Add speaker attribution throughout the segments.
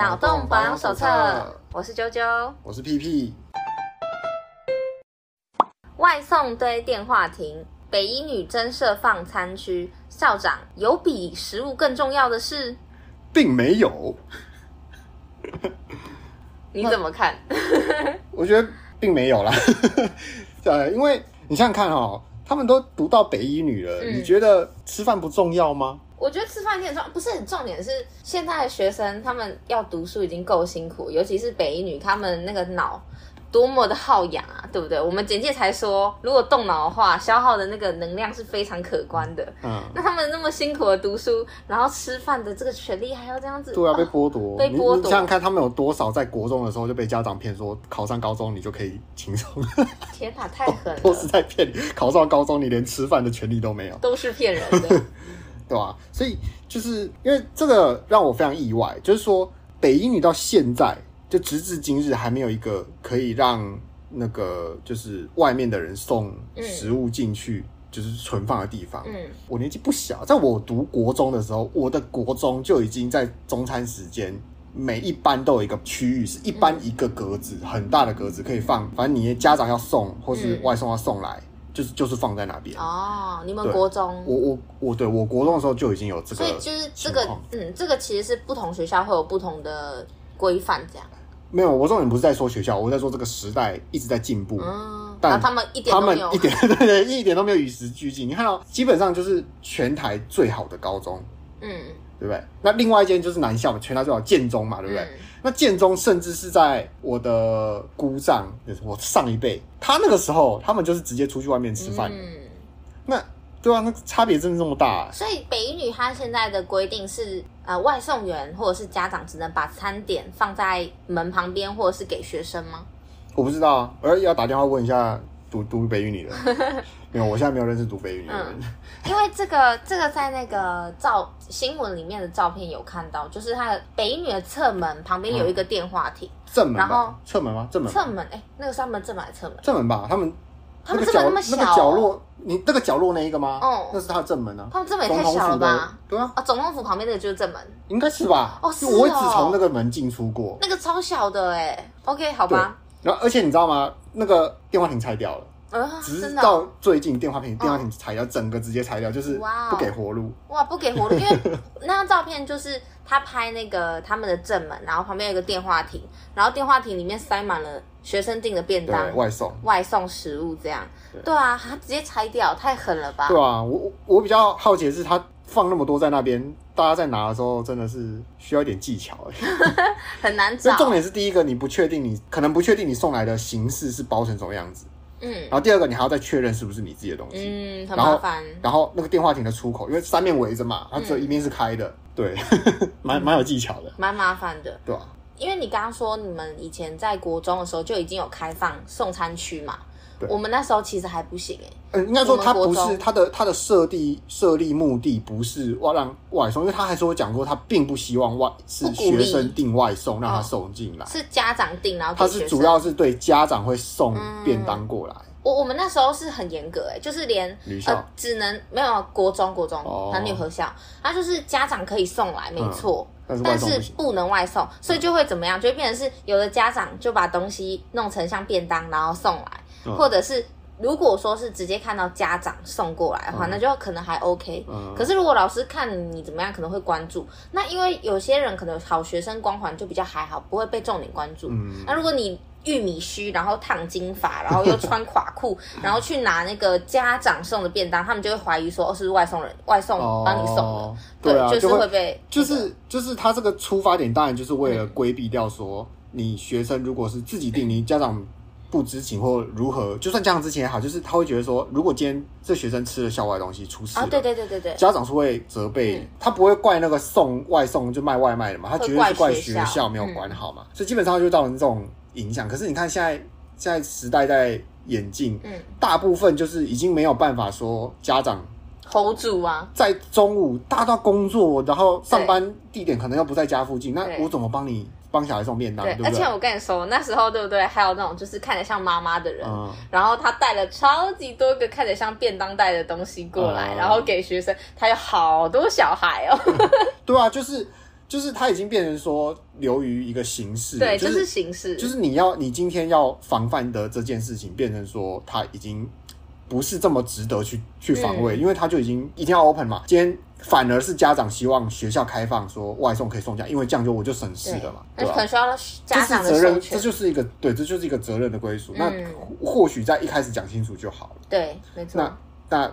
Speaker 1: 脑洞保养手册，我是啾啾，
Speaker 2: 我是屁屁。
Speaker 1: 外送堆电话亭，北一女增设放餐区，校长有比食物更重要的事，
Speaker 2: 并没有。
Speaker 1: 你怎么看？
Speaker 2: 我觉得并没有啦。呃，因为你想想看哦，他们都读到北一女了，嗯、你觉得吃饭不重要吗？
Speaker 1: 我觉得吃饭一点重，不是很重点是现在的学生他们要读书已经够辛苦，尤其是北一女，他们那个脑。多么的耗氧啊，对不对？我们简介才说，如果动脑的话，消耗的那个能量是非常可观的。嗯，那他们那么辛苦的读书，然后吃饭的这个权利还要这样子，
Speaker 2: 对啊，被剥夺，
Speaker 1: 被剥夺。
Speaker 2: 你想想看，他们有多少在国中的时候就被家长骗说，考上高中你就可以轻松？
Speaker 1: 天哪，太狠了！
Speaker 2: 都是在骗你，考上高中你连吃饭的权利都没有，
Speaker 1: 都是骗人的，
Speaker 2: 对吧？所以就是因为这个让我非常意外，就是说北英女到现在。就直至今日还没有一个可以让那个就是外面的人送食物进去，就是存放的地方。嗯，我年纪不小，在我读国中的时候，我的国中就已经在中餐时间，每一班都有一个区域，是一班一个格子，很大的格子可以放，反正你的家长要送或是外送要送来，就是就是放在那边。
Speaker 1: 哦，你们国中？
Speaker 2: 我我我对我国中的时候就已经有这个，
Speaker 1: 所以就是这个，嗯，这个其实是不同学校会有不同的规范，这样。
Speaker 2: 没有，我重点不是在说学校，我在说这个时代一直在进步。
Speaker 1: 嗯，但他们一点
Speaker 2: 他们一点 对对，一点都没有与时俱进。你看到，基本上就是全台最好的高中，嗯，对不对？那另外一间就是南校，全台最好建中嘛，对不对？嗯、那建中甚至是在我的姑丈，就是我上一辈，他那个时候他们就是直接出去外面吃饭。嗯，那。对啊，那差别真的这么大啊。
Speaker 1: 所以北一女她现在的规定是，呃，外送员或者是家长只能把餐点放在门旁边，或者是给学生吗？
Speaker 2: 我不知道啊，而要打电话问一下读读北语女的。没有，我现在没有认识读北语女的人。
Speaker 1: 嗯，因为这个 这个在那个照新闻里面的照片有看到，就是它的北一女的侧门旁边有一个电话亭。
Speaker 2: 嗯，正门，然后侧门吗？正门。
Speaker 1: 侧门，哎，那个是他们正门还是侧门？
Speaker 2: 正门吧，他们。
Speaker 1: 他们这么那么小，
Speaker 2: 那个角落，你那个角落那一个吗？哦，那是他的正门啊。
Speaker 1: 他们正门也太小了吧？
Speaker 2: 对啊，
Speaker 1: 啊，总统府旁边那个就是正门，
Speaker 2: 应该是吧？哦，是哦，我只从那个门进出过。
Speaker 1: 那个超小的哎，OK，好吧。
Speaker 2: 然后，而且你知道吗？那个电话亭拆掉了，呃，直到最近电话亭电话亭拆掉，整个直接拆掉，就是不给活路。
Speaker 1: 哇，不给活路，因为 那张照片就是他拍那个他们的正门，然后旁边有个电话亭，然后电话亭里面塞满了。学生订的便当，
Speaker 2: 外送
Speaker 1: 外送食物这样，对，对啊，他直接拆掉，太狠了吧？
Speaker 2: 对啊，我我比较好奇的是，他放那么多在那边，大家在拿的时候真的是需要一点技巧，
Speaker 1: 很难找。
Speaker 2: 重点是第一个，你不确定你可能不确定你送来的形式是包成什么样子，嗯，然后第二个，你还要再确认是不是你自己的东西，
Speaker 1: 嗯，很麻烦。
Speaker 2: 然后那个电话亭的出口，因为三面围着嘛，它只有一面是开的，嗯、对，蛮蛮有技巧的，
Speaker 1: 蛮麻烦的，
Speaker 2: 对啊。
Speaker 1: 因为你刚刚说你们以前在国中的时候就已经有开放送餐区嘛，对我们那时候其实还不行哎、欸。
Speaker 2: 嗯，应该说它不是它的它的设立设立目的不是外让外送，因为他还说讲过他并不希望外是学生订外送让他送进来，
Speaker 1: 是家长订，然后
Speaker 2: 他是主要是对家长会送便当过来。嗯、我
Speaker 1: 我们那时候是很严格哎、欸，就是
Speaker 2: 连呃、
Speaker 1: 只能没有国中国中男女合校，他就是家长可以送来没错。嗯但是不能外送，所以就会怎么样？就会变成是有的家长就把东西弄成像便当，然后送来，或者是如果说是直接看到家长送过来的话，那就可能还 OK。可是如果老师看你怎么样，可能会关注。那因为有些人可能好学生光环就比较还好，不会被重点关注。那如果你玉米须，然后烫金发，然后又穿垮裤，然后去拿那个家长送的便当，他们就会怀疑说，哦，是外送人外送帮你送的，哦、对，对啊、就是会被，
Speaker 2: 就是就是他这个出发点当然就是为了规避掉说，你学生如果是自己订，你家长不知情或如何，就算家长知情也好，就是他会觉得说，如果今天这学生吃了校外东西出事了，啊、
Speaker 1: 对对对对对，
Speaker 2: 家长是会责备，嗯、他不会怪那个送外送就卖外卖的嘛，他绝对是怪学校没有管好嘛，嗯、所以基本上就造成这种。影响，可是你看现在现在时代在演进，嗯，大部分就是已经没有办法说家长
Speaker 1: hold 住啊，
Speaker 2: 在中午大到工作，然后上班地点可能又不在家附近，那我怎么帮你帮小孩送便当？对，
Speaker 1: 而且我跟你说，那时候对不对？还有那种就是看着像妈妈的人，嗯、然后他带了超级多个看着像便当袋的东西过来，嗯、然后给学生，他有好多小孩哦。
Speaker 2: 对啊，就是。就是他已经变成说流于一个形式，
Speaker 1: 对，
Speaker 2: 就
Speaker 1: 是形式，
Speaker 2: 就是你要你今天要防范的这件事情，变成说他已经不是这么值得去去防卫，嗯、因为他就已经一定要 open 嘛。今天反而是家长希望学校开放，说外送可以送家，因为这样就我就省事了嘛，对吧？
Speaker 1: 可能需要家长的
Speaker 2: 责任，这就是一个对，这就是一个责任的归属。嗯、那或许在一开始讲清楚就好了。
Speaker 1: 对，没错。
Speaker 2: 那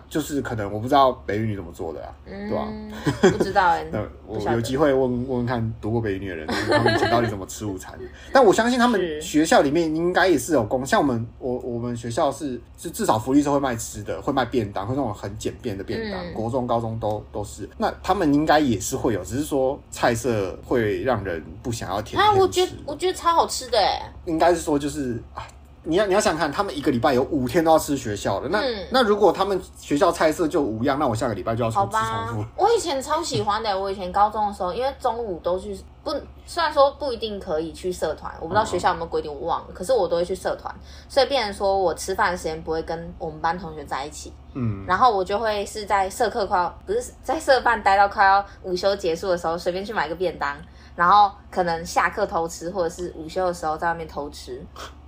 Speaker 2: 就是可能我不知道北语女怎么做的啊，
Speaker 1: 嗯、
Speaker 2: 对吧？
Speaker 1: 不知道哎、欸。
Speaker 2: 那我有机会问问问看读过北语女的人，他们以前到底怎么吃午餐？但我相信他们学校里面应该也是有供，像我们我我们学校是是至少福利社会卖吃的，会卖便当，会那种很简便的便当，嗯、国中高中都都是。那他们应该也是会有，只是说菜色会让人不想要天天吃。啊，
Speaker 1: 我觉得我觉得超好吃的哎。
Speaker 2: 应该是说就是啊。你要你要想看，他们一个礼拜有五天都要吃学校的，那、嗯、那如果他们学校菜色就五样，那我下个礼拜就要重吃重复。
Speaker 1: 我以前超喜欢的，我以前高中的时候，因为中午都去不，虽然说不一定可以去社团，我不知道学校有没有规定，我忘了。可是我都会去社团，所以变成说我吃饭的时间不会跟我们班同学在一起，嗯，然后我就会是在社课快要不是在社办待到快要午休结束的时候，随便去买个便当，然后可能下课偷吃，或者是午休的时候在外面偷吃。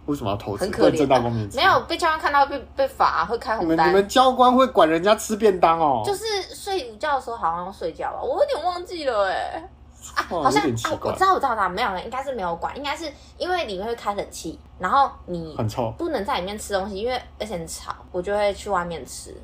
Speaker 2: 为什么要偷吃？
Speaker 1: 很可怜。
Speaker 2: 没
Speaker 1: 有被教官看到被被罚、啊，会开红单。
Speaker 2: 你们你们教官会管人家吃便当哦？
Speaker 1: 就是睡午觉的时候好像要睡觉吧，我有点忘记了哎。啊，好像啊，我知道我知道了，没有人，应该是没有管，应该是因为里面会开冷气，然后你很臭，不能在里面吃东西，因为而且很吵，我就会去外面吃。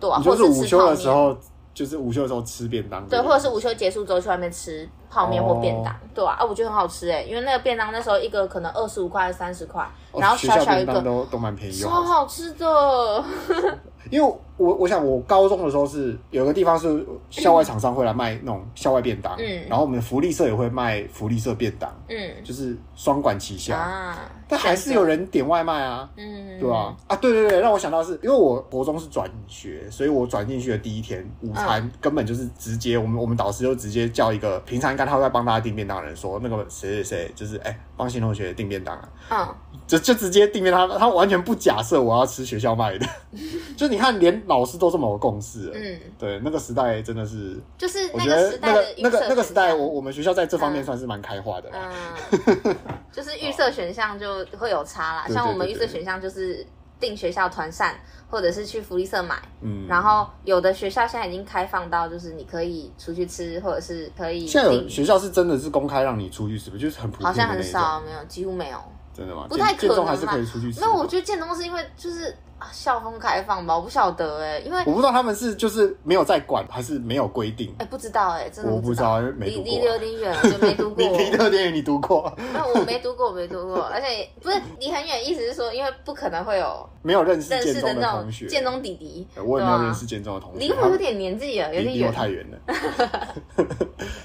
Speaker 1: 对啊，
Speaker 2: 就是午休的时候。就是午休的时候吃便当，
Speaker 1: 对，或者是午休结束之后去外面吃泡面或便当，对啊，啊，我觉得很好吃哎，因为那个便当那时候一个可能二十五块、三十块，然后小小一个
Speaker 2: 都都蛮便宜，
Speaker 1: 超好吃的。
Speaker 2: 因为我我想我高中的时候是有个地方是校外厂商会来卖那种校外便当，嗯，然后我们福利社也会卖福利社便当，嗯，就是双管齐下。啊。但还是有人点外卖啊，嗯，对吧？啊，对对对，让我想到是因为我国中是转学，所以我转进去的第一天午餐根本就是直接我们我们导师就直接叫一个平常应该他会在帮大家订便当的人说那个谁谁谁就是哎帮新同学订便当啊，嗯，就就直接订便当，他完全不假设我要吃学校卖的，就你看连老师都这么有共识，嗯，对，那个时代真的是
Speaker 1: 就是
Speaker 2: 我觉得那个那个那个时代我我们学校在这方面算是蛮开化的，
Speaker 1: 嗯，就是预设选项就。会有差啦，像我们预设选项就是订学校团扇，或者是去福利社买。嗯，然后有的学校现在已经开放到，就是你可以出去吃，或者是可以。
Speaker 2: 现在有学校是真的是公开让你出去吃，不就是很普通？
Speaker 1: 好像很少，没有，几乎没有。
Speaker 2: 真的吗？
Speaker 1: 不太可能
Speaker 2: 还是可以出去吃。
Speaker 1: 那我觉得建东是因为就是。校风开放吧，我不晓得哎，因为
Speaker 2: 我不知道他们是就是没有在管，还是没有规定。
Speaker 1: 哎，不知道哎，真的
Speaker 2: 我不知道，没读过。
Speaker 1: 离离得有点远，就没读过。
Speaker 2: 离得有点远，你读过？
Speaker 1: 那我没读过，我没读过，而且不是离很远，意思是说，因为不可能会有
Speaker 2: 没有认识认识的那种
Speaker 1: 建中弟弟。
Speaker 2: 我也没有认识建中的同学，
Speaker 1: 离我有点年纪了，有点远，
Speaker 2: 太远了。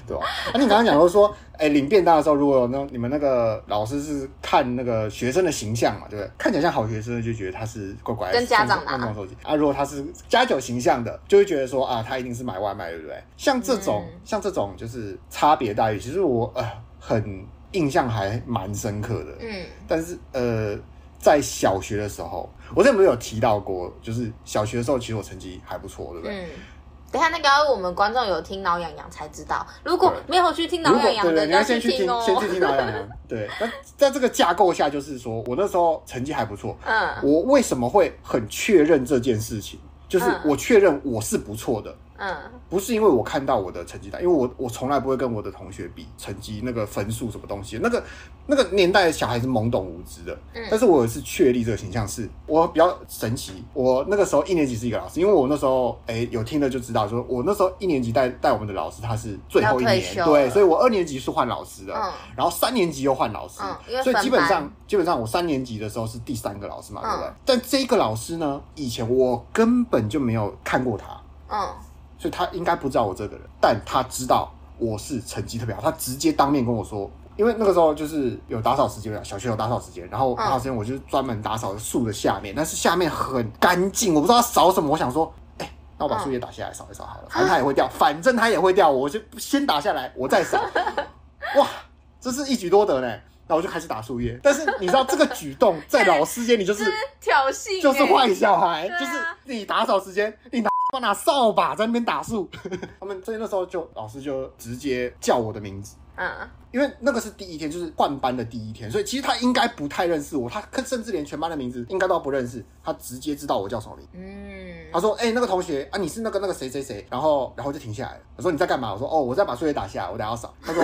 Speaker 2: 对吧？那你刚刚讲说说，哎，领便当的时候，如果那你们那个老师是看那个学生的形象嘛，对不对？看起来像好学生，就觉得他是乖乖
Speaker 1: 跟家长拿。
Speaker 2: 手机啊，如果他是家酒形象的，就会觉得说啊，他一定是买外卖，对不对？像这种，嗯、像这种就是差别待遇，其实我呃很印象还蛮深刻的。嗯，但是呃，在小学的时候，我之前不是有提到过，就是小学的时候，其实我成绩还不错，对不对？嗯
Speaker 1: 等下，那个我们观众有听挠痒痒才知道，如果没有去听挠痒痒的，你要先去听，
Speaker 2: 先去听挠痒痒。对，那在这个架构下，就是说我那时候成绩还不错。嗯，我为什么会很确认这件事情？就是我确认我是不错的。嗯，不是因为我看到我的成绩单，因为我我从来不会跟我的同学比成绩那个分数什么东西，那个那个年代的小孩子懵懂无知的。嗯，但是我也是确立这个形象是，我比较神奇。我那个时候一年级是一个老师，因为我那时候哎、欸、有听的就知道，说我那时候一年级带带我们的老师他是最后一年，对，所以我二年级是换老师的，嗯，然后三年级又换老师，嗯，所以基本上基本上我三年级的时候是第三个老师嘛，对不对？但这个老师呢，以前我根本就没有看过他，嗯。所以他应该不知道我这个人，但他知道我是成绩特别好。他直接当面跟我说，因为那个时候就是有打扫时间，小学有打扫时间，然后打扫时间我就专门打扫树的下面，但是下面很干净，我不知道他扫什么。我想说，哎、欸，那我把树叶打下来扫一扫好了，反正它也会掉，反正它也会掉，我就先打下来，我再扫。哇，这是一举多得呢。然后我就开始打树叶，但是你知道这个举动在老师间里就 是
Speaker 1: 挑衅，
Speaker 2: 就是坏小孩，就是你打扫时间你拿。拿扫把在那边打树，他们所以那时候就老师就直接叫我的名字，
Speaker 1: 嗯，
Speaker 2: 因为那个是第一天，就是换班的第一天，所以其实他应该不太认识我，他甚至连全班的名字应该都不认识，他直接知道我叫什么名。嗯，他说：“哎、欸，那个同学啊，你是那个那个谁谁谁。”然后然后就停下来了。我说：“你在干嘛？”我说：“哦，我在把作业打下来，我等下要扫。”他说：“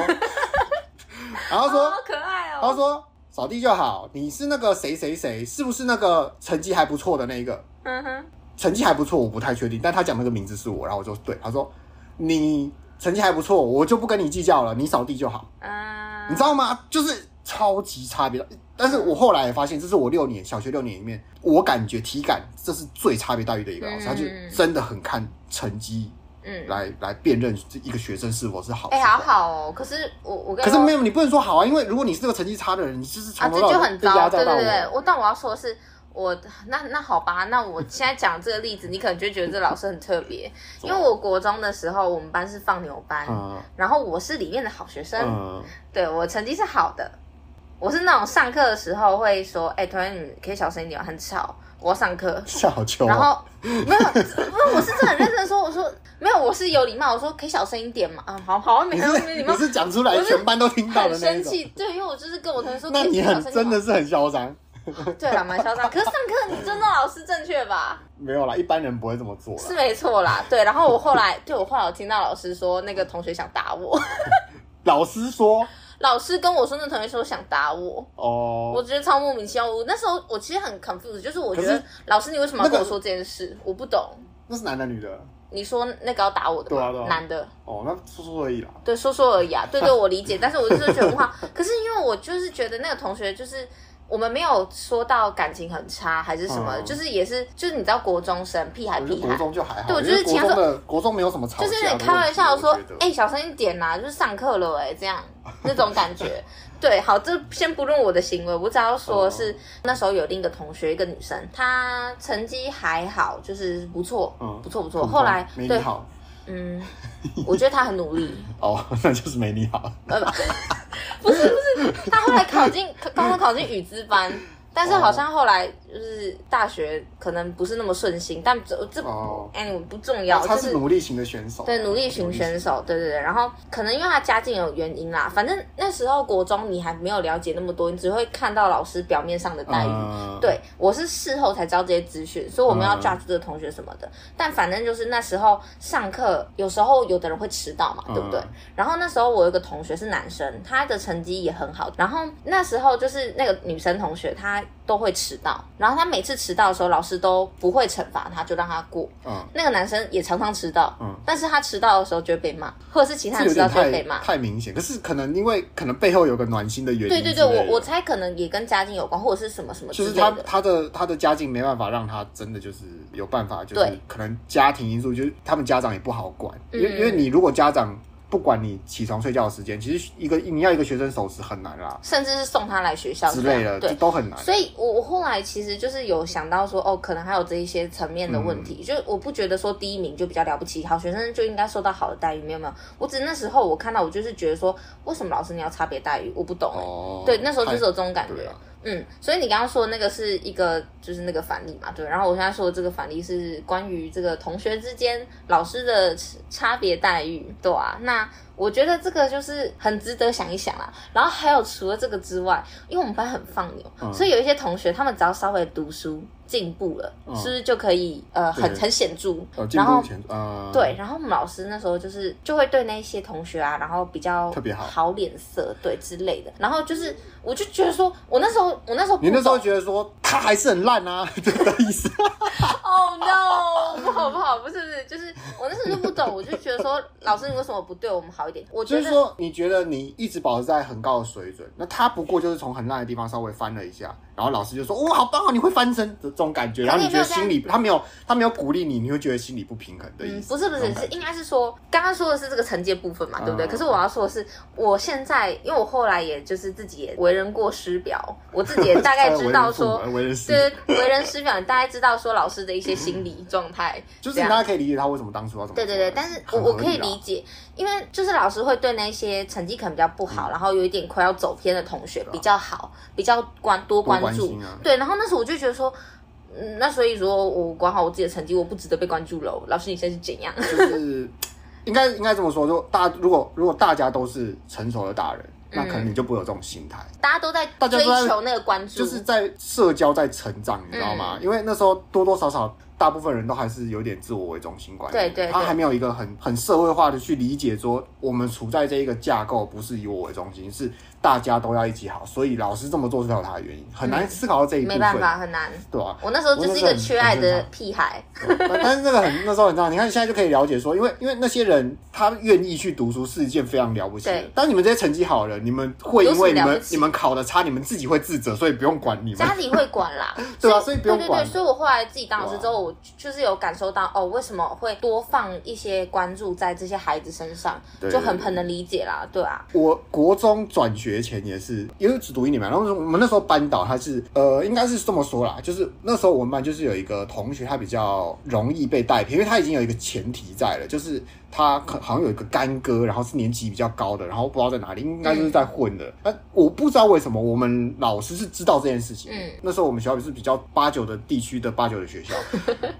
Speaker 2: 然后说，
Speaker 1: 哦、好可爱哦。”
Speaker 2: 他说：“扫地就好，你是那个谁谁谁，是不是那个成绩还不错的那一个？”嗯哼，成绩还不错，我不太确定，但他讲那个名字是我，然后我就对他说：“你。”成绩还不错，我就不跟你计较了，你扫地就好。啊，你知道吗？就是超级差别。但是我后来也发现，这是我六年小学六年里面，我感觉体感这是最差别待遇的一个老师，嗯、他就真的很看成绩，嗯，来来辨认一个学生是否是好。哎、
Speaker 1: 欸，好好哦。可是我我跟
Speaker 2: 可是没有，你不能说好啊，因为如果你是这个成绩差的人，你就是从头到尾
Speaker 1: 就很糟。对对对，
Speaker 2: 我
Speaker 1: 但我要说的是。我那那好吧，那我现在讲这个例子，你可能就觉得这老师很特别，因为我国中的时候，我们班是放牛班，嗯、然后我是里面的好学生，嗯、对我成绩是好的，我是那种上课的时候会说，哎、欸，同学你可以小声一点，很吵，我要上课，
Speaker 2: 小秋，
Speaker 1: 然后没有，因为我是真的很认真说，我说没有，我是有礼貌，我说可以小声一点嘛，啊，好好，没有没礼貌，
Speaker 2: 你是讲出来全班都听到的那种，
Speaker 1: 生气，对，因为我就是跟我同学说，
Speaker 2: 那你很真的是很嚣张。
Speaker 1: 对啦，蛮嚣张。可是上课你尊重老师正确吧？
Speaker 2: 没有啦，一般人不会这么做。
Speaker 1: 是没错啦，对。然后我后来，对我后来有听到老师说，那个同学想打我。
Speaker 2: 老师说，
Speaker 1: 老师跟我说，那同学说想打我。哦。我觉得超莫名其妙。我那时候我其实很 confused，就是我觉得老师你为什么要跟我说这件事？我不懂。
Speaker 2: 那是男的女的？
Speaker 1: 你说那个要打我的？
Speaker 2: 对啊，对啊。
Speaker 1: 男的。
Speaker 2: 哦，那说说而已啦。
Speaker 1: 对，说说而已啊。对对，我理解。但是我就是觉得话，可是因为我就是觉得那个同学就是。我们没有说到感情很差还是什么，就是也是就是你知道国中生屁孩屁孩，
Speaker 2: 国中就还好。
Speaker 1: 对，我就是听说
Speaker 2: 国中没有什么吵架，
Speaker 1: 就是有点开玩笑说，哎，小声一点呐，就是上课了哎，这样那种感觉。对，好，这先不论我的行为，我只要说是那时候有另一个同学，一个女生，她成绩还好，就是不错，不错不错。后来对，嗯，我觉得他很努力。
Speaker 2: 哦，那就是没你好。
Speaker 1: 不是不是，他后来考进高中考进语资班，但是好像后来就是大学可能不是那么顺心，但这这哎不重要，
Speaker 2: 他是努力型的选手，
Speaker 1: 对努力型选手，对对对，然后可能因为他家境有原因啦，反正那时候国中你还没有了解那么多，你只会看到老师表面上的待遇。对，我是事后才知道这些资讯，所以我们要 judge 这个同学什么的，但反正就是那时候上课有时候有的人会迟到嘛，对不对？然后那时候我有个同学是男生，他的成绩也很好，然后那时候就是那个女生同学她都会迟到，然后他每次迟到的时候，老师都不会惩罚他，就让他过。嗯，那个男生也常常迟到，嗯，但是他迟到的时候就会被骂，或者是其他人迟到就会被骂，
Speaker 2: 太明显。可是可能因为可能背后有个暖心的原因，
Speaker 1: 对对对，我我猜可能也跟家境有关，或者是什么什么，
Speaker 2: 就是他他的他的家境没办法让他真的就是有办法，就是可能家庭因素，就是他们家长也不好管，因为因为你如果家长。不管你起床睡觉的时间，其实一个你要一个学生守时很难啦，
Speaker 1: 甚至是送他来学校
Speaker 2: 之类的，对，都很难。
Speaker 1: 所以我我后来其实就是有想到说，哦，可能还有这一些层面的问题，嗯、就我不觉得说第一名就比较了不起，好学生就应该受到好的待遇，没有没有。我只那时候我看到我就是觉得说，为什么老师你要差别待遇？我不懂、欸。哦，对，那时候就是有这种感觉。嗯，所以你刚刚说的那个是一个就是那个反例嘛，对。然后我现在说的这个反例是关于这个同学之间老师的差别待遇，对啊，那。我觉得这个就是很值得想一想啦。然后还有除了这个之外，因为我们班很放牛，嗯、所以有一些同学他们只要稍微读书进步了，嗯、是不是就可以呃很很显著？
Speaker 2: 呃、
Speaker 1: 然后、
Speaker 2: 呃、
Speaker 1: 对，然后我们老师那时候就是就会对那些同学啊，然后比较
Speaker 2: 特别好
Speaker 1: 好脸色对之类的。然后就是我就觉得说，我那时候我那时候
Speaker 2: 你那时候觉得说他还是很烂啊，这个意思。
Speaker 1: Oh no！不好不好，不是不是，就是我那时候就不懂，我就觉得说老师你为什么不对我们好？我觉得
Speaker 2: 就是说，你觉得你一直保持在很高的水准，那他不过就是从很烂的地方稍微翻了一下，然后老师就说：“哇，好棒啊，你会翻身的这种感觉。”然后你觉得心里他没有他没有鼓励你，你会觉得心里不平衡的意思。
Speaker 1: 不是不是，是应该是说刚刚说的是这个承接部分嘛，对不对？可是我要说的是，我现在因为我后来也就是自己也为人过师表，我自己也大概知道说，对为人师表，你大概知道说老师的一些心理状态，
Speaker 2: 就是大家可以理解他为什么当初要怎么。
Speaker 1: 对对对，但是我我可以理解，因为就是老师会对那些成绩可能比较不好，然后有一点快要走偏的同学比较好，比较关多关注，对，然后。然后那时候我就觉得说，嗯，那所以说我管好我自己的成绩，我不值得被关注喽。老师，你现在是怎样？
Speaker 2: 就是 应该应该这么说，就大如果如果大家都是成熟的大人，那可能你就不会有这种心态。
Speaker 1: 大家都在追求那个关注，
Speaker 2: 就是在社交在成长，你知道吗？嗯、因为那时候多多少少。大部分人都还是有点自我为中心观念，
Speaker 1: 对对，
Speaker 2: 他还没有一个很很社会化的去理解说，我们处在这一个架构不是以我为中心，是大家都要一起好，所以老师这么做是有他的原因，很难思考到这一部分，
Speaker 1: 没办法，很难，
Speaker 2: 对吧？
Speaker 1: 我那时候就是一个缺爱的屁孩，
Speaker 2: 但是那个很那时候很重要，你看现在就可以了解说，因为因为那些人他愿意去读书是一件非常了不起的，当你们这些成绩好的人，你们会因为你们你们考的差，你们自己会自责，所以不用管你们，
Speaker 1: 家里会管啦，
Speaker 2: 对啊，所以不用管，
Speaker 1: 对对对，所以我后来自己当老师之后，我就是有感。感受到哦，为什么会多放一些关注在这些孩子身上，就很很能理解啦，对啊。
Speaker 2: 我国中转学前也是，因为只读一年嘛，然后我们那时候班导他是呃，应该是这么说啦，就是那时候我们班就是有一个同学，他比较容易被带偏，因为他已经有一个前提在了，就是他可好像有一个干哥，然后是年级比较高的，然后不知道在哪里，应该就是在混的。那、嗯、我不知道为什么我们老师是知道这件事情。嗯，那时候我们学校也是比较八九的地区的八九的学校。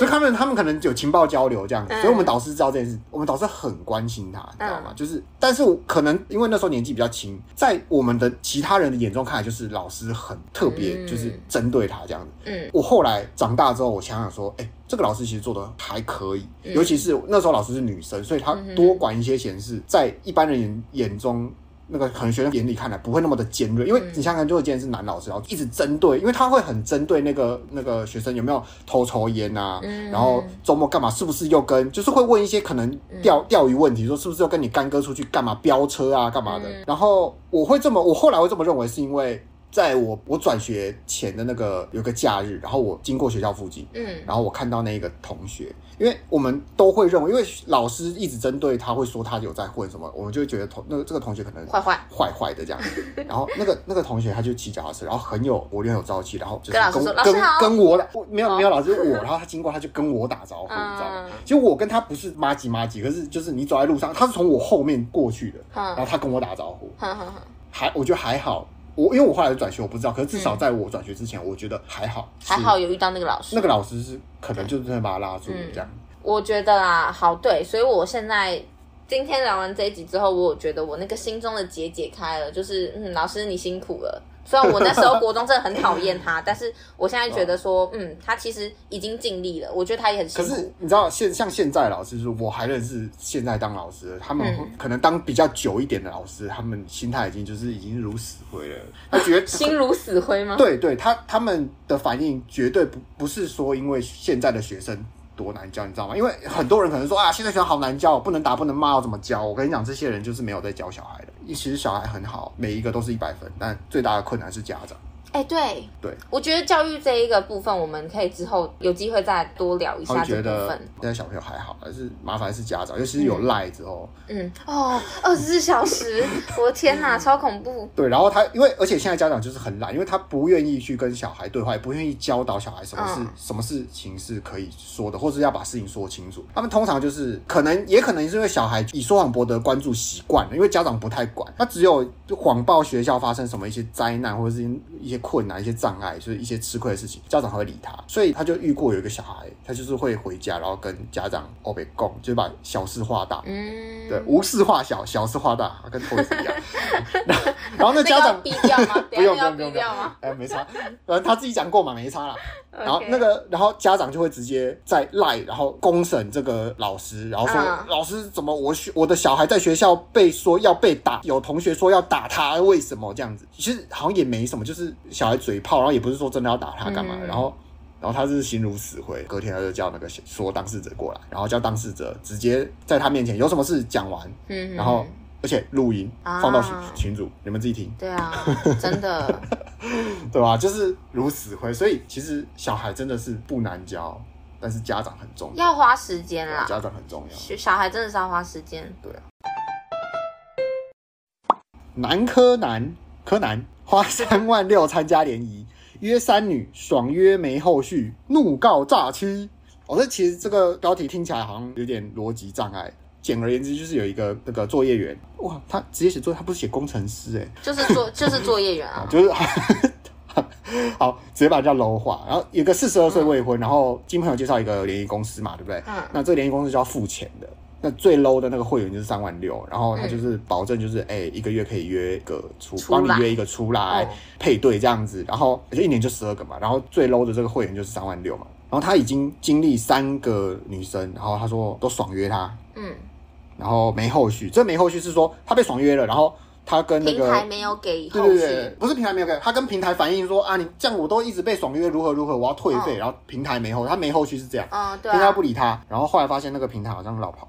Speaker 2: 所以他们他们可能有情报交流这样子，所以我们导师知道这件事，我们导师很关心他，你知道吗？就是，但是可能因为那时候年纪比较轻，在我们的其他人的眼中看来，就是老师很特别，就是针对他这样子。嗯，我后来长大之后，我想想说，哎，这个老师其实做的还可以，尤其是那时候老师是女生，所以她多管一些闲事，在一般人眼眼中。那个可能学生眼里看来不会那么的尖锐，因为你想想，如果今天是男老师，然后一直针对，因为他会很针对那个那个学生有没有偷抽烟啊，然后周末干嘛，是不是又跟，就是会问一些可能钓钓鱼问题，说是不是又跟你干哥出去干嘛飙车啊，干嘛的。然后我会这么，我后来会这么认为，是因为。在我我转学前的那个有个假日，然后我经过学校附近，嗯，然后我看到那个同学，因为我们都会认为，因为老师一直针对他，会说他有在混什么，我们就会觉得同那个这个同学可能坏坏坏坏的这样。然后那个那个同学他就骑脚踏车，然后很有活力，很有朝气，然后就是跟跟跟，跟我打，没有没有老师我，然后他经过他就跟我打招呼，你知道吗？其实我跟他不是麻吉麻吉，可是就是你走在路上，他是从我后面过去的，然后他跟我打招呼，还我觉得还好。我因为我后来转学，我不知道，可是至少在我转学之前，我觉得还好，
Speaker 1: 还好有遇到那个老师。
Speaker 2: 那个老师是可能就是真的把他拉住这样。
Speaker 1: 我觉得啊，好对，所以我现在今天聊完这一集之后，我觉得我那个心中的结解开了，就是嗯，老师你辛苦了。虽然我那时候国中真的很讨厌他，但是我现在觉得说，嗯，他其实已经尽力了。我觉得他也很辛苦。
Speaker 2: 可是你知道，现像现在老师，就是我还认识现在当老师的，他们可能当比较久一点的老师，他们心态已经就是已经如死灰了。他觉得
Speaker 1: 心如死灰吗？
Speaker 2: 对对，他他们的反应绝对不不是说因为现在的学生。多难教，你知道吗？因为很多人可能说啊，现在学生好难教，不能打，不能骂，要怎么教？我跟你讲，这些人就是没有在教小孩的。其实小孩很好，每一个都是一百分，但最大的困难是家长。
Speaker 1: 哎，对
Speaker 2: 对，
Speaker 1: 我觉得教育这一个部分，我们可以之后有机会再多聊一下这部分。
Speaker 2: 现在小朋友还好，还是麻烦是家长，尤其是有赖之后。
Speaker 1: 嗯哦，二十四小时，我的天哪，超恐怖。
Speaker 2: 对，然后他因为而且现在家长就是很懒，因为他不愿意去跟小孩对话，也不愿意教导小孩什么是什么事情是可以说的，或是要把事情说清楚。他们通常就是可能也可能是因为小孩以说谎博得关注习惯了，因为家长不太管，他只有就谎报学校发生什么一些灾难或者是一些困难一些障碍。就是一些吃亏的事情，家长还会理他，所以他就遇过有一个小孩，他就是会回家，然后跟家长欧北共，就是把小事化大，嗯，对，无事化小，小事化大，跟托子一样。然后那家长
Speaker 1: 低调 吗？
Speaker 2: 不用不用不用吗？哎，没差，呃，他自己讲过嘛，没差啦。然后那个，然后家长就会直接在赖，然后公审这个老师，然后说老师怎么我学我的小孩在学校被说要被打，有同学说要打他，为什么这样子？其实好像也没什么，就是小孩嘴炮，然后也不是说真的要打他干嘛。然后，然后他是心如死灰，隔天他就叫那个说当事者过来，然后叫当事者直接在他面前有什么事讲完，嗯然后。而且录音放到群群主，你们自己听。
Speaker 1: 对啊，真的，
Speaker 2: 对吧？就是如死灰，所以其实小孩真的是不难教，但是家长很重要，
Speaker 1: 要花时间啦。
Speaker 2: 家长很重要，
Speaker 1: 小孩真的是要花时间。
Speaker 2: 对啊。男柯南柯南花三万六参加联谊，约三女爽约没后续，怒告诈欺。我、哦、说其实这个标题听起来好像有点逻辑障碍。简而言之，就是有一个那个作业员，哇，他直接写作业，他不是写工程师，哎，
Speaker 1: 就是作 就是作业员啊，
Speaker 2: 就是 好，直接把它叫 low 化。然后有个四十二岁未婚，嗯、然后经朋友介绍一个联谊公司嘛，对不对？嗯。那这个联谊公司就要付钱的，那最 low 的那个会员就是三万六，然后他就是保证就是哎、一个月可以约个出，帮你约一个出来配对这样子，然后就一年就十二个嘛，然后最 low 的这个会员就是三万六嘛，然后他已经经历三个女生，然后他说都爽约他，嗯，然后没后续，这没后续是说他被爽约了，然后。他跟那个
Speaker 1: 平台没有给后续，
Speaker 2: 对对对，不是平台没有给，他跟平台反映说啊，你这样我都一直被爽约，如何如何，我要退费，哦、然后平台没后，他没后续是这样，嗯、哦，对、啊，平台不理他，然后后来发现那个平台好像老跑，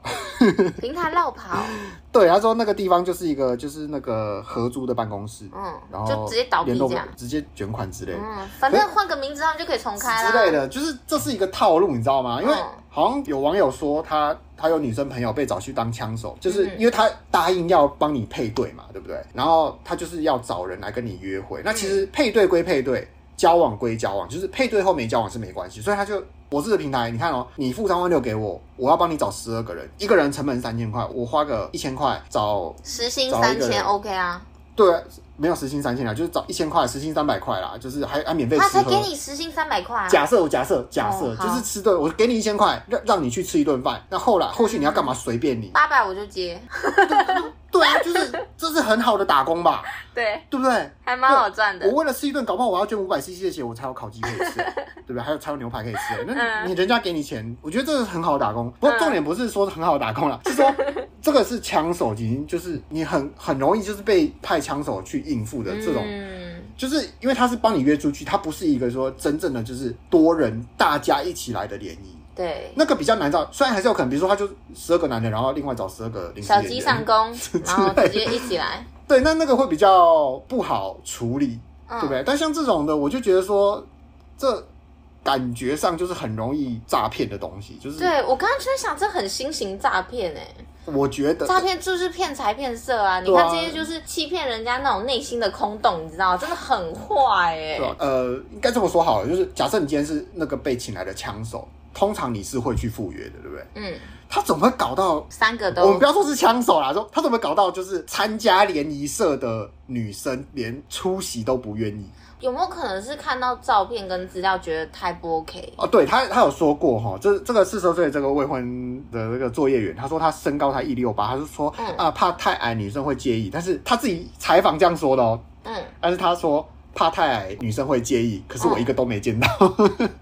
Speaker 1: 平台落跑，
Speaker 2: 对，他说那个地方就是一个就是那个合租的办公室，嗯，然后
Speaker 1: 就直接倒闭这样，
Speaker 2: 直接卷款之类的，
Speaker 1: 嗯，反正换个名字他们就可以重开了
Speaker 2: 之类的，就是这是一个套路，你知道吗？因为。嗯好像有网友说他他有女生朋友被找去当枪手，就是因为他答应要帮你配对嘛，对不对？然后他就是要找人来跟你约会。那其实配对归配对，交往归交往，就是配对后没交往是没关系。所以他就我这个平台，你看哦，你付三万六给我，我要帮你找十二个人，一个人成本三千块，我花个一千块找
Speaker 1: 时薪三千，OK 啊？
Speaker 2: 对。没有时薪三千啦，就是找一千块，时薪三百块啦，就是还还免费吃喝。
Speaker 1: 他才给你时薪三百块。
Speaker 2: 假设我假设假设、哦、就是吃顿，我给你一千块，让让你去吃一顿饭。那后来后续你要干嘛？随便你。
Speaker 1: 八百我就接。
Speaker 2: 对啊，就是这是很好的打工吧？
Speaker 1: 对，
Speaker 2: 对不对？
Speaker 1: 还蛮好赚的。
Speaker 2: 我为了吃一顿，搞不好我要捐五百 CC 的血，我才有烤鸡可以吃，对不对？还有才有牛排可以吃。那你人家给你钱，我觉得这是很好的打工。不过重点不是说很好的打工啦，是说这个是枪手，已经就是你很很容易就是被派枪手去应付的这种，就是因为他是帮你约出去，他不是一个说真正的就是多人大家一起来的联谊。
Speaker 1: 对，
Speaker 2: 那个比较难找，虽然还是有可能，比如说他就十二个男的，然后另外找十二个
Speaker 1: 小鸡上工，然后直接一起来。
Speaker 2: 对，那那个会比较不好处理，嗯、对不对？但像这种的，我就觉得说，这感觉上就是很容易诈骗的东西，就是。
Speaker 1: 对，我刚刚就在想，这很新型诈骗哎。
Speaker 2: 我觉得
Speaker 1: 诈骗就是骗财骗色啊！你看这些就是欺骗人家那种内心的空洞，你知道，真的很坏哎。
Speaker 2: 对，呃，应该这么说好了，就是假设你今天是那个被请来的枪手。通常你是会去赴约的，对不对？嗯，他怎么会搞到
Speaker 1: 三个都？
Speaker 2: 我们不要说是枪手啦，说他怎么会搞到就是参加联谊社的女生连出席都不愿意？
Speaker 1: 有没有可能是看到照片跟资料觉得太不 OK？
Speaker 2: 哦，对他，他有说过哈，这这个四十岁这个未婚的那个作业员，他说他身高才一六八，他是说、嗯、啊怕太矮女生会介意，但是他自己采访这样说的哦，嗯，但是他说。怕太矮，女生会介意。可是我一个都没见到，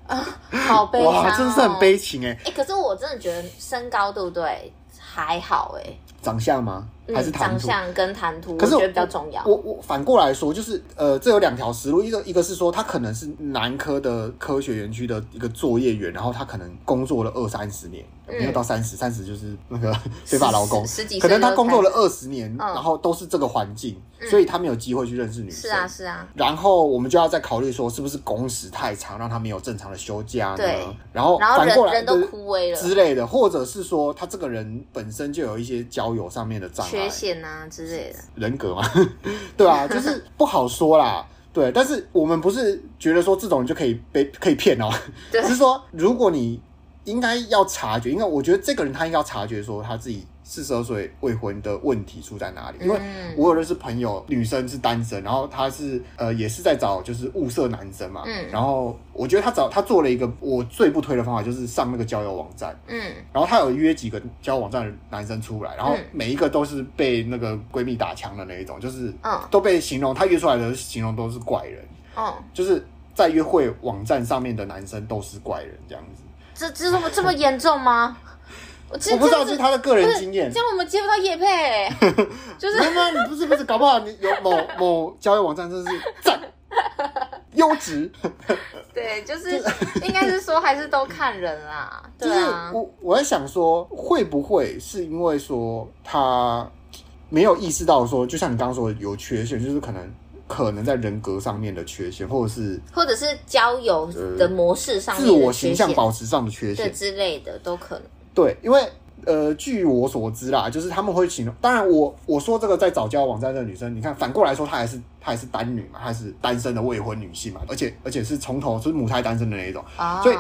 Speaker 1: 啊，好悲伤，
Speaker 2: 哇，真是很悲情哎。
Speaker 1: 哎，可是我真的觉得身高对不对？还好哎。
Speaker 2: 长相吗？还是谈吐？长
Speaker 1: 相跟谈吐，可是我觉得比较重要。
Speaker 2: 我我反过来说，就是呃，这有两条思路，一个一个是说他可能是南科的科学园区的一个作业员，然后他可能工作了二三十年。没有到三十，三十就是那个 非法劳工，
Speaker 1: 十几，
Speaker 2: 可能他工作了二十年，然后都是这个环境，所以他没有机会去认识女生。
Speaker 1: 是啊，是啊。
Speaker 2: 然后我们就要再考虑说，是不是工时太长，让他没有正常的休假呢？
Speaker 1: 对。
Speaker 2: 然后反过来
Speaker 1: 人都枯萎了
Speaker 2: 之类的，或者是说他这个人本身就有一些交友上面的障碍、
Speaker 1: 缺陷啊之类的，
Speaker 2: 人格嘛，对啊，就是不好说啦。对，但是我们不是觉得说这种人就可以被可以骗哦，只是说如果你。应该要察觉，因为我觉得这个人他应该要察觉说他自己四十二岁未婚的问题出在哪里。因为我有认识朋友，女生是单身，然后他是呃也是在找就是物色男生嘛。嗯。然后我觉得他找他做了一个我最不推的方法，就是上那个交友网站。嗯。然后他有约几个交友网站的男生出来，然后每一个都是被那个闺蜜打枪的那一种，就是都被形容他约出来的形容都是怪人。哦。就是在约会网站上面的男生都是怪人这样子。
Speaker 1: 这这这么这么严重吗？
Speaker 2: 我我不知道这是他的个人经验。
Speaker 1: 这样我们接不到叶配，就是
Speaker 2: 你不是不是，搞不好你有某某交友网站，真是赞 优质。
Speaker 1: 对，就是应该是说还是都看人啦。
Speaker 2: 就是我我在想说，会不会是因为说他没有意识到说，就像你刚刚说的有缺陷，就是可能。可能在人格上面的缺陷，或者是
Speaker 1: 或者是交友的模式上面的、
Speaker 2: 呃、自我形象保持上的缺陷，
Speaker 1: 对之类的都可能。
Speaker 2: 对，因为呃，据我所知啦，就是他们会形容。当然我，我我说这个在找交友网站的女生，你看反过来说，她还是她还是单女嘛，她是单身的未婚女性嘛，而且而且是从头就是母胎单身的那一种啊。所以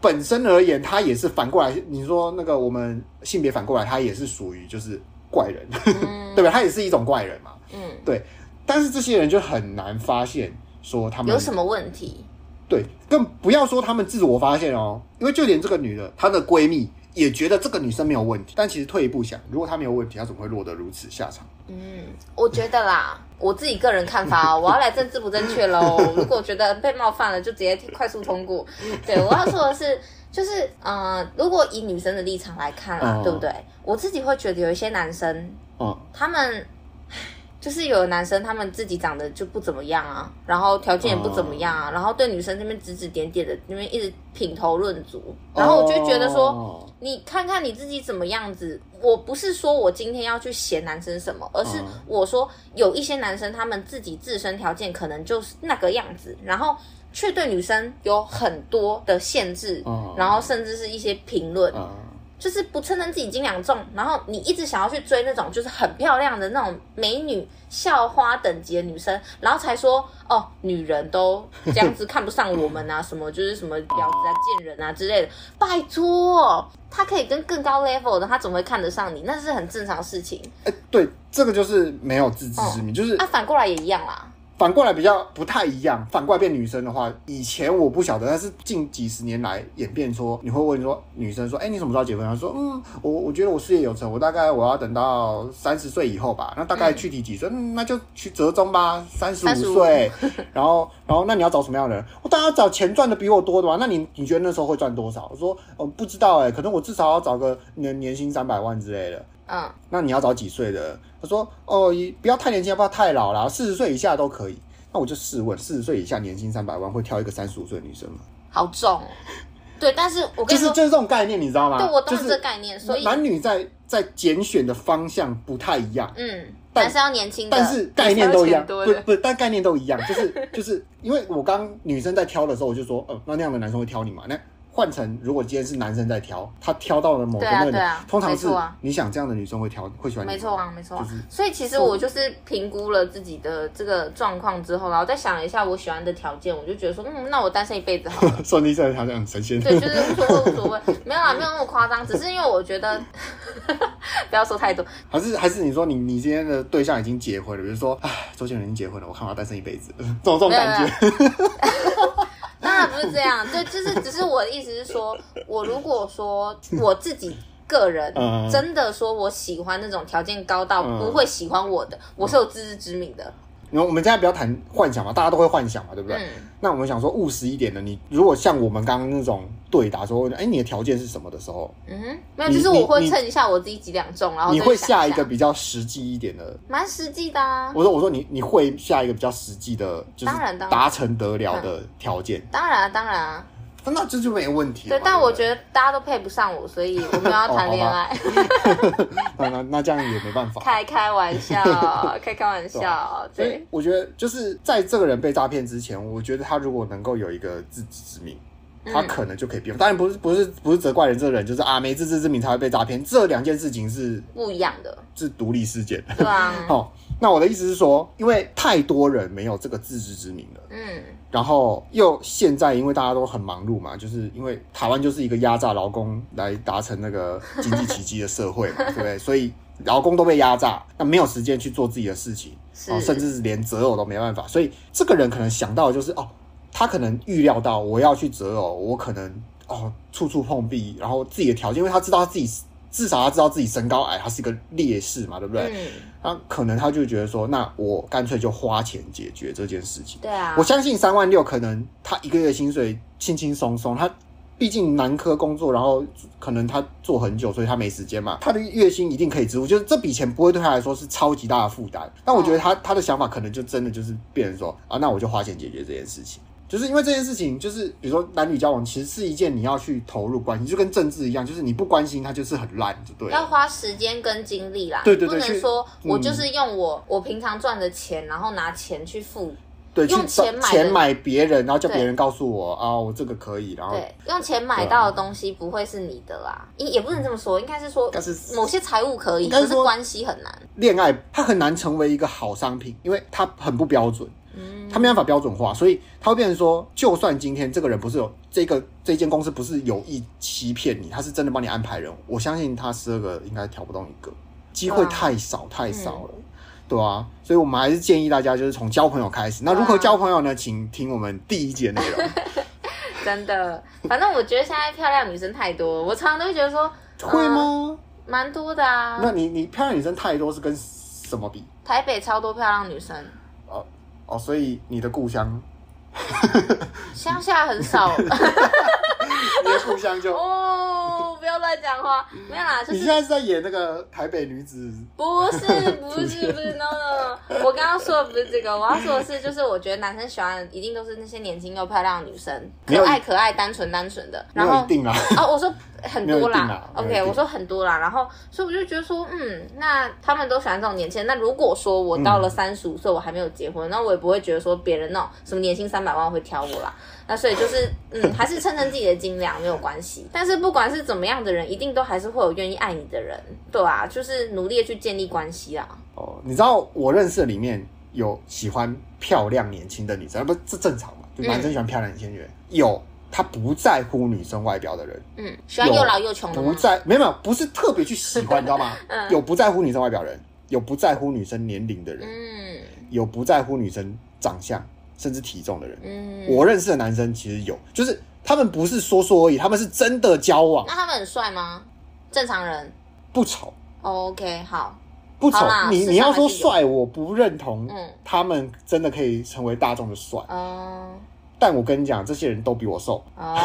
Speaker 2: 本身而言，她也是反过来。你说那个我们性别反过来，她也是属于就是怪人，嗯、对吧？她也是一种怪人嘛。嗯，对。但是这些人就很难发现说他们
Speaker 1: 有什么问题，
Speaker 2: 对，更不要说他们自我发现哦，因为就连这个女的，她的闺蜜也觉得这个女生没有问题，但其实退一步想，如果她没有问题，她怎么会落得如此下场？
Speaker 1: 嗯，我觉得啦，我自己个人看法哦，我要来政治不正确喽。如果觉得被冒犯了，就直接快速通过。对，我要说的是，就是嗯、呃，如果以女生的立场来看啦，嗯、对不对？我自己会觉得有一些男生，嗯，他们。就是有的男生，他们自己长得就不怎么样啊，然后条件也不怎么样啊，然后对女生那边指指点点的，那边一直品头论足，然后我就觉得说，你看看你自己怎么样子。我不是说我今天要去嫌男生什么，而是我说有一些男生，他们自己自身条件可能就是那个样子，然后却对女生有很多的限制，然后甚至是一些评论。就是不承认自己斤两重，然后你一直想要去追那种就是很漂亮的那种美女校花等级的女生，然后才说哦，女人都这样子 看不上我们啊，什么就是什么婊子啊、贱人啊之类的。拜托，他可以跟更高 level 的，他怎么会看得上你？那是很正常的事情。哎，
Speaker 2: 对，这个就是没有自知之明，哦、就是
Speaker 1: 啊，反过来也一样啦。
Speaker 2: 反过来比较不太一样，反过来变女生的话，以前我不晓得，但是近几十年来演变说，你会问说女生说，哎、欸，你什么时候结婚？她说，嗯，我我觉得我事业有成，我大概我要等到三十岁以后吧。那大概具体几岁？嗯，那就去折中吧，三十五岁。然后，然后那你要找什么样的人？我当然要找钱赚的比我多的嘛。那你你觉得那时候会赚多少？我说，嗯，不知道哎、欸，可能我至少要找个年年薪三百万之类的。嗯，那你要找几岁的？他说，哦，不要太年轻，也不要太老了，四十岁以下都可以。那我就试问，四十岁以下年薪三百万会挑一个三十五岁的女生吗？
Speaker 1: 好重，对，但是我跟你说，
Speaker 2: 就是就是这种概念，你知道吗？
Speaker 1: 对，我懂这个概念，所以
Speaker 2: 男女在在拣选的方向不太一样。
Speaker 1: 嗯，但是要年轻，
Speaker 2: 但是概念都一样，不不，但概念都一样，就是就是因为我刚女生在挑的时候，我就说，呃，那那样的男生会挑你吗？那。换成如果今天是男生在挑，他挑到了某个那个，通常是你想这样的女生会挑会喜欢你。
Speaker 1: 没错啊，没错。就是所以其实我就是评估了自己的这个状况之后，然后再想了一下我喜欢的条件，我就觉得说，嗯，那我单身一辈子好了。
Speaker 2: 顺利在条件很神仙。
Speaker 1: 对，就是无所谓无所谓，没有啊，没有那么夸张，只是因为我觉得 不要说太多。
Speaker 2: 还是还是你说你你今天的对象已经结婚了，比如说，哎，周杰伦已经结婚了，我看我要单身一辈子，这种这种感
Speaker 1: 觉。不是这样，对，就是只是我的意思是说，我如果说我自己个人真的说我喜欢那种条件高到不会喜欢我的，我是有自知之明的。
Speaker 2: 那我们现在不要谈幻想嘛，大家都会幻想嘛，对不对？嗯。那我们想说务实一点的，你如果像我们刚刚那种对答说，哎，你的条件是什么的时候，
Speaker 1: 嗯哼，没有，就是我会称一下我自己几两重，然后
Speaker 2: 你会下一个比较实际一点的，
Speaker 1: 蛮实际的啊。
Speaker 2: 我说我说你你会下一个比较实际的，就是达成得了的条件。
Speaker 1: 当然啊，当然啊。
Speaker 2: 那这就没有问题。
Speaker 1: 对，但我觉得大家都配不上我，所以我们要谈恋爱。
Speaker 2: 那那那这样也没办法。
Speaker 1: 开开玩笑，开开玩笑。对，
Speaker 2: 我觉得就是在这个人被诈骗之前，我觉得他如果能够有一个自知之明，他可能就可以变。当然不是不是不是责怪人这个人，就是啊没自知之明才会被诈骗。这两件事情是
Speaker 1: 不一样的，
Speaker 2: 是独立事件。
Speaker 1: 对啊。
Speaker 2: 好，那我的意思是说，因为太多人没有这个自知之明了。嗯。然后又现在，因为大家都很忙碌嘛，就是因为台湾就是一个压榨劳工来达成那个经济奇迹的社会嘛，对不对？所以劳工都被压榨，那没有时间去做自己的事情，哦甚至是连择偶都没办法。所以这个人可能想到的就是哦，他可能预料到我要去择偶，我可能哦处处碰壁，然后自己的条件，因为他知道他自己。至少他知道自己身高矮，他是一个劣势嘛，对不对？嗯。他可能他就觉得说，那我干脆就花钱解决这件事情。
Speaker 1: 对啊。
Speaker 2: 我相信三万六，可能他一个月薪水轻轻松松，他毕竟男科工作，然后可能他做很久，所以他没时间嘛。他的月薪一定可以支付，就是这笔钱不会对他来说是超级大的负担。但我觉得他他的想法可能就真的就是变成说啊，那我就花钱解决这件事情。就是因为这件事情，就是比如说男女交往，其实是一件你要去投入关系，就跟政治一样，就是你不关心它，就是很烂，就对。
Speaker 1: 要花时间跟精力啦，
Speaker 2: 对对对，
Speaker 1: 不能说我就是用我、嗯、我平常赚的钱，然后拿钱去付，
Speaker 2: 对，
Speaker 1: 用钱买
Speaker 2: 钱买别人，然后叫别人告诉我啊，我这个可以，然后
Speaker 1: 对，用钱买到的东西不会是你的啦，也也不能这么说，应该是说，但是某些财物可以，但是关系很难。
Speaker 2: 恋爱它很难成为一个好商品，因为它很不标准。嗯，他没办法标准化，所以他会变成说，就算今天这个人不是有这个这间公司不是有意欺骗你，他是真的帮你安排人，我相信他十二个应该挑不动一个，机会太少太少了，嗯、对啊，所以我们还是建议大家就是从交朋友开始。那如何交朋友呢？请听我们第一节内容。
Speaker 1: 真的，反正我觉得现在漂亮女生太多，我常常都会觉得说。
Speaker 2: 会吗？
Speaker 1: 蛮多的啊。
Speaker 2: 那你你漂亮女生太多是跟什么比？
Speaker 1: 台北超多漂亮女生。
Speaker 2: 哦哦，所以你的故乡？
Speaker 1: 乡下很少。
Speaker 2: 你的故乡就
Speaker 1: 哦，不要乱讲话，没有啦。就是、
Speaker 2: 你现在是在演那个台北女子？
Speaker 1: 不是，不是，不是，no no。我刚刚说的不是这个，我要说的是，就是我觉得男生喜欢的一定都是那些年轻又漂亮的女生，可爱可爱、单纯单纯的。然后
Speaker 2: 一定啊。
Speaker 1: 哦，我说很多啦。OK，我说很多啦。然后，所以我就觉得说，嗯，那他们都喜欢这种年轻人。那如果说我到了三十五岁，我还没有结婚，那我也不会觉得说别人那种什么年薪三百万会挑我啦。那所以就是，嗯，还是称称自己的斤两没有关系。但是不管是怎么样的人，一定都还是会有愿意爱你的人，对啊，就是努力的去建立关系啦。
Speaker 2: 哦，你知道我认识的里面有喜欢漂亮年轻的女生，不这正常嘛？就男生喜欢漂亮年轻人，嗯、有他不在乎女生外表的人，
Speaker 1: 嗯，喜欢又老又穷的，
Speaker 2: 不在没有没有，不是特别去喜欢，你知道吗？嗯，有不在乎女生外表的人，有不在乎女生年龄的人，嗯，有不在乎女生长相。甚至体重的人，嗯，我认识的男生其实有，就是他们不是说说而已，他们是真的交往。
Speaker 1: 那他们很帅吗？正常人
Speaker 2: 不丑。
Speaker 1: OK，好，
Speaker 2: 不丑。你你要说帅，我不认同。嗯，他们真的可以成为大众的帅。嗯，但我跟你讲，这些人都比我瘦。哦，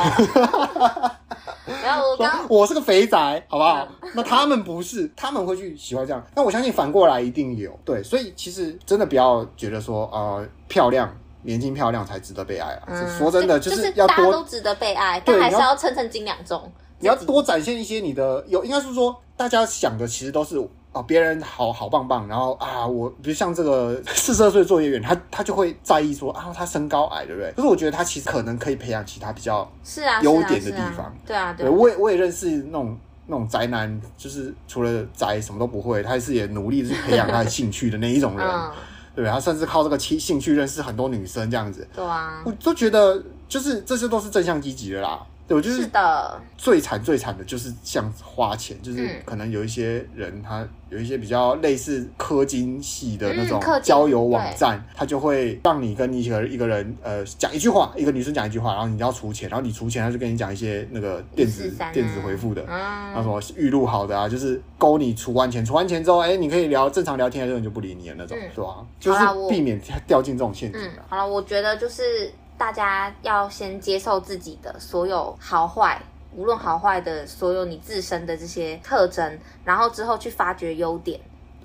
Speaker 1: 然后我 刚
Speaker 2: 我是个肥宅，好不好？那他们不是，他们会去喜欢这样。那我相信反过来一定有。对，所以其实真的不要觉得说，呃，漂亮。年轻漂亮才值得被爱啊！嗯、说真的，就是要多，
Speaker 1: 大家都值得被爱，但还是要称称斤两重。
Speaker 2: 你要多展现一些你的有，应该是说，大家想的其实都是啊，别人好好棒棒，然后啊，我比如像这个 四十二岁作业员，他他就会在意说啊，他身高矮，对不对？可是我觉得他其实可能可以培养其他比较是啊优点的地方。
Speaker 1: 对啊，对，
Speaker 2: 我也我也认识那种那种宅男，就是除了宅什么都不会，他是也努力去培养他的兴趣的那一种人。嗯对，他甚至靠这个兴兴趣认识很多女生，这样子。
Speaker 1: 对啊，
Speaker 2: 我都觉得就是这些都是正向积极的啦。对，我就是
Speaker 1: 的。
Speaker 2: 最惨最惨的就是像花钱，就是可能有一些人他有一些比较类似氪金系的那种交友网站，他就会让你跟你一个一个人呃讲一句话，一个女生讲一句话，然后你要出钱，然后你出钱，他就跟你讲一些那个电子电子回复的，然后什么预录好的啊，就是勾你出完钱，出完钱之后，哎，你可以聊正常聊天，的时候你就不理你了那种，对吧？就是避免掉进这种陷阱。
Speaker 1: 好了，我觉得就是。大家要先接受自己的所有好坏，无论好坏的所有你自身的这些特征，然后之后去发掘优点，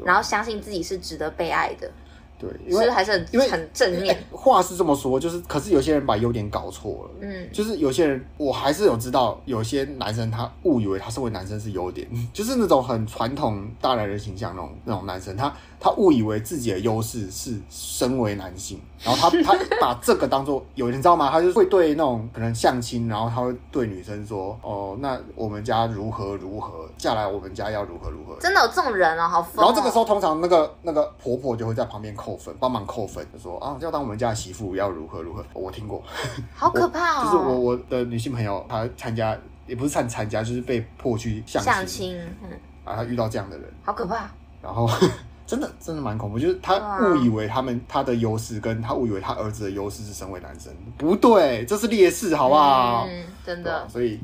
Speaker 1: 然后相信自己是值得被爱的。
Speaker 2: 对，
Speaker 1: 因为还是很因为很正面。
Speaker 2: 话是这么说，就是可是有些人把优点搞错了。嗯，就是有些人，我还是有知道，有些男生他误以为他身为男生是优点，就是那种很传统大男人形象那种那种男生，他。他误以为自己的优势是身为男性，然后他他把这个当做有，人知道吗？他就会对那种可能相亲，然后他会对女生说：“哦，那我们家如何如何，嫁来我们家要如何如何。”
Speaker 1: 真的有这种人啊，好疯哦。
Speaker 2: 然后这个时候，通常那个那个婆婆就会在旁边扣分，帮忙扣分，就说：“啊，要当我们家的媳妇要如何如何。”我听过，
Speaker 1: 好可怕哦。
Speaker 2: 就是我我的女性朋友，她参加也不是参参加，就是被迫去相亲，相亲，嗯，啊，她遇到这样的人，
Speaker 1: 好可怕。
Speaker 2: 然后。真的真的蛮恐怖，就是他误以为他们他的优势跟他误以为他儿子的优势是身为男生，不对，这是劣势，好不好？
Speaker 1: 嗯，真的。
Speaker 2: 所以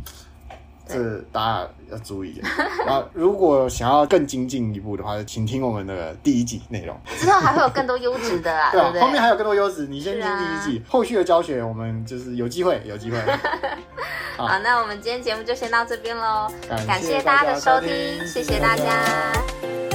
Speaker 2: 这大家要注意。啊，如果想要更精进一步的话，请听我们的第一集内容。
Speaker 1: 之后还会有更多优质的啊，对不对？
Speaker 2: 后面还有更多优质，你先听第一集，后续的教学我们就是有机会，有机会。
Speaker 1: 好，那我们今天节目就先到这边喽，感谢大家的收听，谢谢大家。